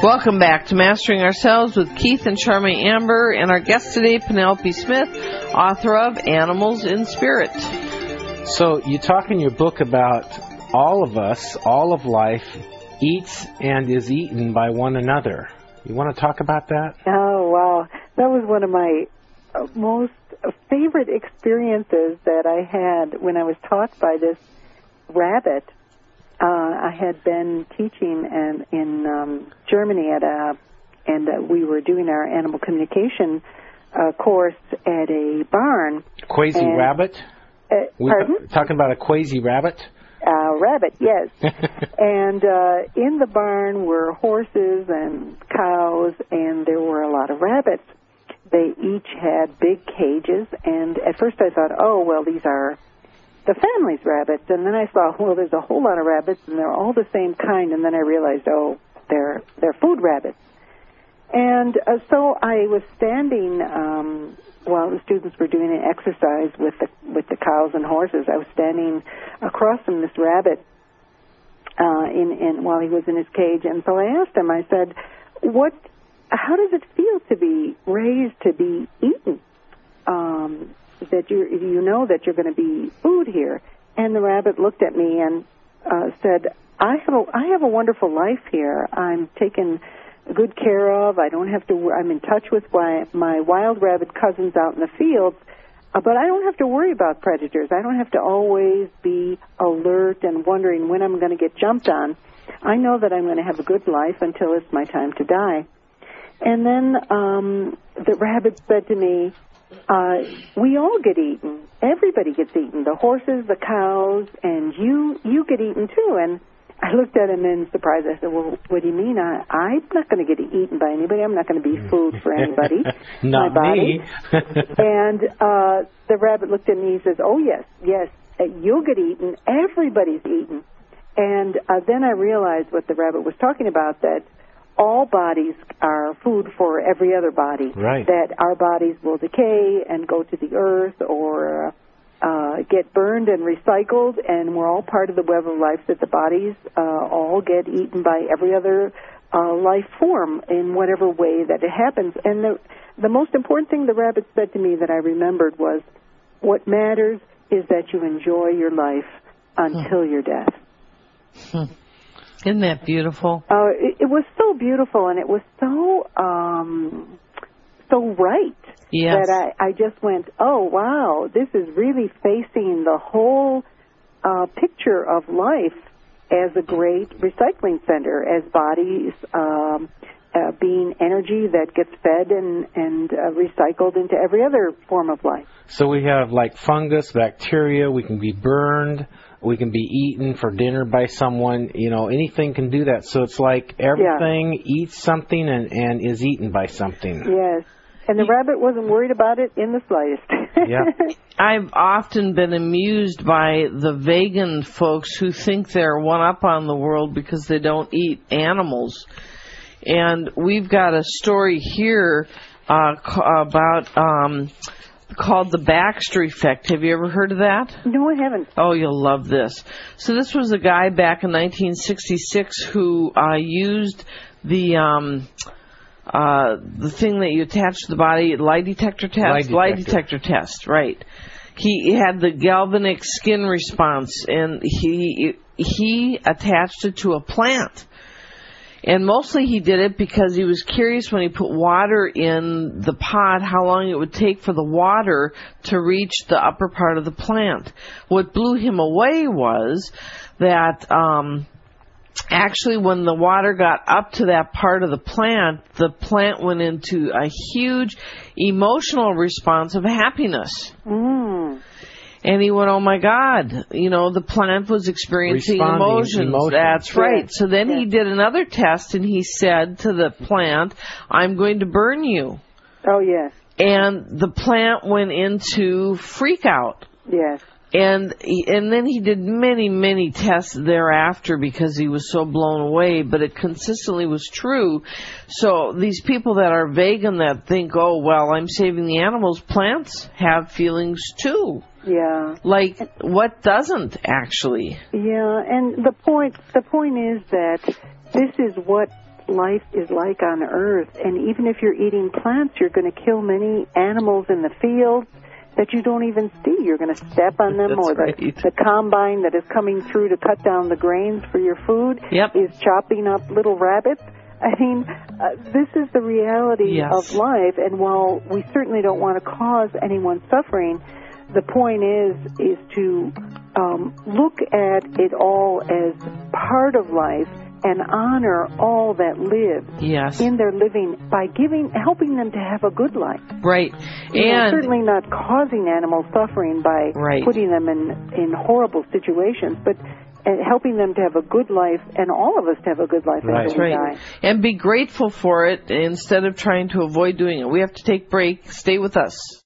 Welcome back to Mastering Ourselves with Keith and Charmy Amber, and our guest today, Penelope Smith, author of Animals in Spirit. So, you talk in your book about all of us, all of life, eats and is eaten by one another. You want to talk about that? Oh, wow. That was one of my uh, most favorite experiences that I had when I was taught by this rabbit uh, I had been teaching in, in um, Germany at a, and uh, we were doing our animal communication uh, course at a barn. Quasi And- rabbit? Uh, pardon? Talking about a quasi rabbit? Uh, rabbit, yes. and uh, in the barn were horses and cows, and there were a lot of rabbits. They each had big cages, and at first I thought, oh, well, these are the family's rabbits. And then I thought, well, there's a whole lot of rabbits, and they're all the same kind. And then I realized, oh, they're they're food rabbits. And uh, so I was standing um, while the students were doing an exercise with the with the cows and horses. I was standing across from this rabbit uh, in in while he was in his cage, and so I asked him. I said, "What? How does it feel to be raised to be eaten? Um, that you you know that you're going to be food here?" And the rabbit looked at me and uh, said, "I have a I have a wonderful life here. I'm taken good care of. I don't have to. I'm in touch with my my wild rabbit cousins out in the fields." Uh, but I don't have to worry about predators. I don't have to always be alert and wondering when I'm going to get jumped on. I know that I'm going to have a good life until it's my time to die. And then um, the rabbit said to me, uh, "We all get eaten. Everybody gets eaten. The horses, the cows, and you. You get eaten too." And I looked at him in surprise. I said, "Well, what do you mean? I, I'm not going to get eaten by anybody. I'm not going to be food for anybody. Not my body." me. And uh, the rabbit looked at me. and says, "Oh yes, yes, uh, you'll get eaten. Everybody's eaten." And uh, then I realized what the rabbit was talking about that all bodies are food for every other body. Right. That our bodies will decay and go to the earth or uh, get burned and recycled, and we're all part of the web of life. That the bodies uh, all get eaten by every other uh, life form in whatever way that it happens. And the the most important thing the rabbit said to me that I remembered was, "What matters is that you enjoy your life until your death." Isn't that beautiful? Uh, it, it was so beautiful, and it was so um, so right Yes. that I, I just went, "Oh wow, this is really facing the whole uh, picture of life as a great recycling center, as bodies." Um, uh, being energy that gets fed and and uh, recycled into every other form of life. So we have like fungus, bacteria, we can be burned, we can be eaten for dinner by someone, you know, anything can do that. So it's like everything eats something and, and is eaten by something. Yes, and the rabbit wasn't worried about it in the slightest. Yeah. I've often been amused by the vegan folks who think they're one up on the world because they don't eat animals. And we've got a story here uh, ca- about um, called the Backster effect. Have you ever heard of that? no, I haven't. Oh, you'll love this. So this was a guy back in 1966 who uh, used the um, uh, the thing that you attach to the body, lie detector test, Lie detector. detector test, right? He had the galvanic skin response, and he he attached it to a plant. And mostly he did it because he was curious when he put water in the pot how long it would take for the water to reach the upper part of the plant. What blew him away was that um, actually when the water got up to that part of the plant, the plant went into a huge emotional response of happiness. Mm. And he went, "Oh my God!" You know, the plant was experiencing emotions. emotions. That's right. Yes. So then he did another test, and he said to the plant, "I'm going to burn you." Oh yes, And the plant went into freak out. yes. And and then he did many many tests thereafter because he was so blown away. But it consistently was true. So these people that are vegan that think, oh well, I'm saving the animals, plants have feelings too. Yeah. Like what doesn't actually? Yeah, and the point the point is that this is what life is like on Earth. And even if you're eating plants, you're going to kill many animals in the fields that you don't even see. You're going to step on them, That's or the, right. the combine that is coming through to cut down the grains for your food Yep. is chopping up little rabbits. I mean, uh, this is the reality Yes. of life, and while we certainly don't want to cause anyone suffering, the point is is to um, look at it all as part of life and honor all that live Yes. in their living by giving, helping them to have a good life. right. You know, And certainly not causing animals suffering by Right. putting them in in horrible situations, but uh, helping them to have a good life, and all of us to have a good life Right. until we right. die. And be grateful for it instead of trying to avoid doing it. We have to take break. Stay with us.